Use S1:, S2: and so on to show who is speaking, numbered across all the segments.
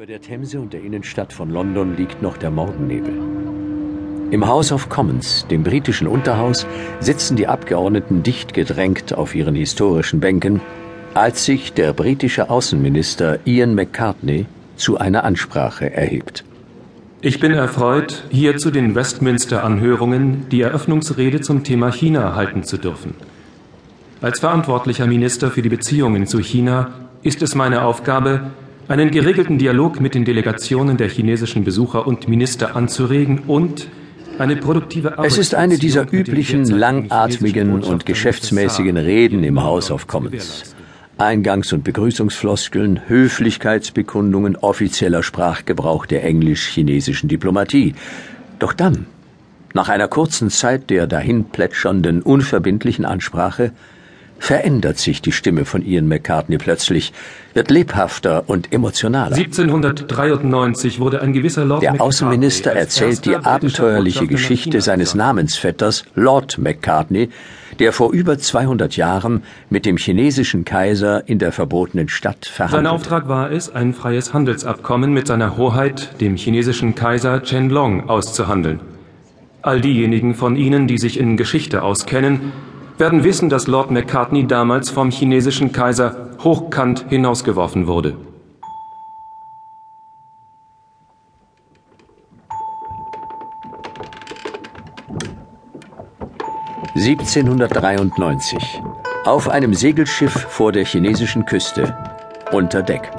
S1: Über der Themse und der Innenstadt von London liegt noch der Morgennebel. Im House of Commons, dem britischen Unterhaus, sitzen die Abgeordneten dicht gedrängt auf ihren historischen Bänken, als sich der britische Außenminister Ian McCartney zu einer Ansprache erhebt.
S2: Ich bin erfreut, hier zu den Westminster-Anhörungen die Eröffnungsrede zum Thema China halten zu dürfen. Als verantwortlicher Minister für die Beziehungen zu China ist es meine Aufgabe, einen geregelten Dialog mit den Delegationen der chinesischen Besucher und Minister anzuregen und eine produktive
S1: Arbeit Es ist eine dieser üblichen, langatmigen und geschäftsmäßigen Reden im House of Commons. Eingangs- und Begrüßungsfloskeln, Höflichkeitsbekundungen, offizieller Sprachgebrauch der englisch-chinesischen Diplomatie. Doch dann, nach einer kurzen Zeit der dahinplätschernden, unverbindlichen Ansprache, verändert sich die Stimme von Ian McCartney plötzlich, wird lebhafter und emotionaler.
S2: 1793 wurde ein gewisser Lord
S1: Der Außenminister erzählt die abenteuerliche Geschichte seines Namensvetters Lord McCartney, der vor über 200 Jahren mit dem chinesischen Kaiser in der verbotenen Stadt verhandelte.
S2: Sein Auftrag war es, ein freies Handelsabkommen mit seiner Hoheit, dem chinesischen Kaiser Chen Long, auszuhandeln. All diejenigen von Ihnen, die sich in Geschichte auskennen, werden wissen, dass Lord Macartney damals vom chinesischen Kaiser hochkant hinausgeworfen wurde.
S1: (1793) Auf einem Segelschiff vor der chinesischen Küste, unter Deck.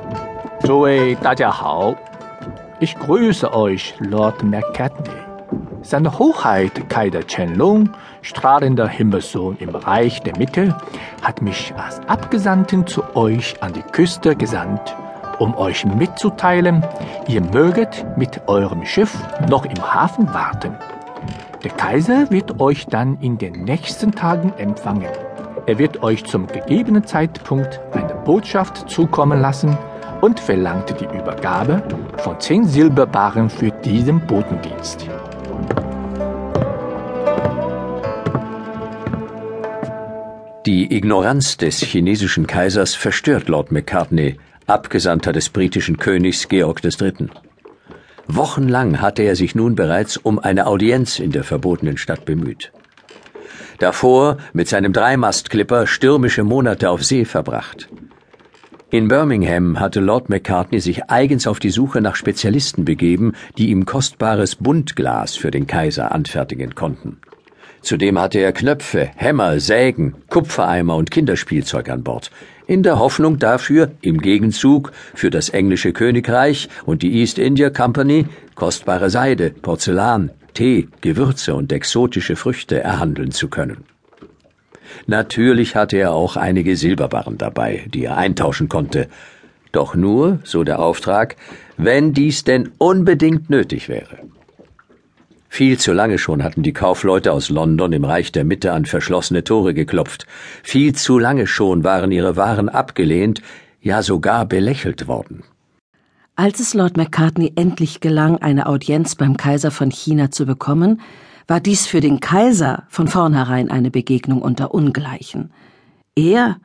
S3: Ich grüße euch, Lord Macartney. Seine Hoheit Kaiser Chenlong, strahlender Himmelssohn im Reich der Mitte, hat mich als Abgesandten zu euch an die Küste gesandt, um euch mitzuteilen, ihr möget mit eurem Schiff noch im Hafen warten. Der Kaiser wird euch dann in den nächsten Tagen empfangen. Er wird euch zum gegebenen Zeitpunkt eine Botschaft zukommen lassen und verlangt die Übergabe von zehn Silberbarren für diesen Botendienst.
S1: Die Ignoranz des chinesischen Kaisers verstört Lord Macartney, Abgesandter des britischen Königs Georg III. Wochenlang hatte er sich nun bereits um eine Audienz in der verbotenen Stadt bemüht. Davor mit seinem Dreimastklipper stürmische Monate auf See verbracht. In Birmingham hatte Lord Macartney sich eigens auf die Suche nach Spezialisten begeben, die ihm kostbares Buntglas für den Kaiser anfertigen konnten. Zudem hatte er Knöpfe, Hämmer, Sägen, Kupfereimer und Kinderspielzeug an Bord, in der Hoffnung dafür, im Gegenzug für das englische Königreich und die East India Company kostbare Seide, Porzellan, Tee, Gewürze und exotische Früchte erhandeln zu können. Natürlich hatte er auch einige Silberbarren dabei, die er eintauschen konnte, doch nur, so der Auftrag, wenn dies denn unbedingt nötig wäre. Viel zu lange schon hatten die Kaufleute aus London im Reich der Mitte an verschlossene Tore geklopft. Viel zu lange schon waren ihre Waren abgelehnt, ja sogar belächelt worden.
S4: Als es Lord Macartney endlich gelang, eine Audienz beim Kaiser von China zu bekommen, war dies für den Kaiser von vornherein eine Begegnung unter Ungleichen. Er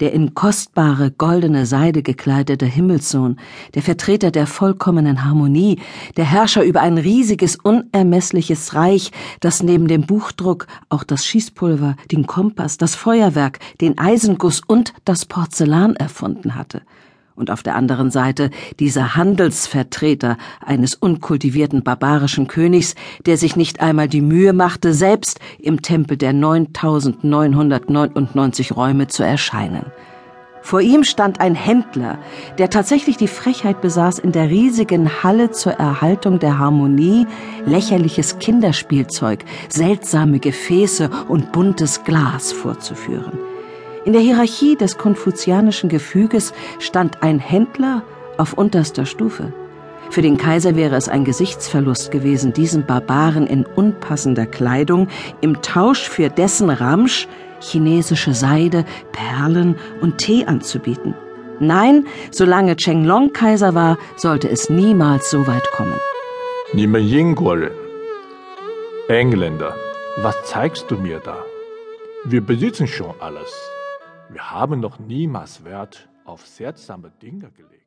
S4: der in kostbare goldene Seide gekleidete Himmelssohn, der Vertreter der vollkommenen Harmonie, der Herrscher über ein riesiges, unermessliches Reich, das neben dem Buchdruck auch das Schießpulver, den Kompass, das Feuerwerk, den Eisenguss und das Porzellan erfunden hatte und auf der anderen Seite dieser Handelsvertreter eines unkultivierten barbarischen Königs, der sich nicht einmal die Mühe machte, selbst im Tempel der 9999 Räume zu erscheinen. Vor ihm stand ein Händler, der tatsächlich die Frechheit besaß, in der riesigen Halle zur Erhaltung der Harmonie lächerliches Kinderspielzeug, seltsame Gefäße und buntes Glas vorzuführen. In der Hierarchie des konfuzianischen Gefüges stand ein Händler auf unterster Stufe. Für den Kaiser wäre es ein Gesichtsverlust gewesen, diesen Barbaren in unpassender Kleidung im Tausch für dessen Ramsch chinesische Seide, Perlen und Tee anzubieten. Nein, solange Cheng Long Kaiser war, sollte es niemals so weit kommen.
S3: Niemand Yingguoren. Engländer, was zeigst du mir da? Wir besitzen schon alles. Wir haben noch niemals Wert auf seltsame Dinge gelegt.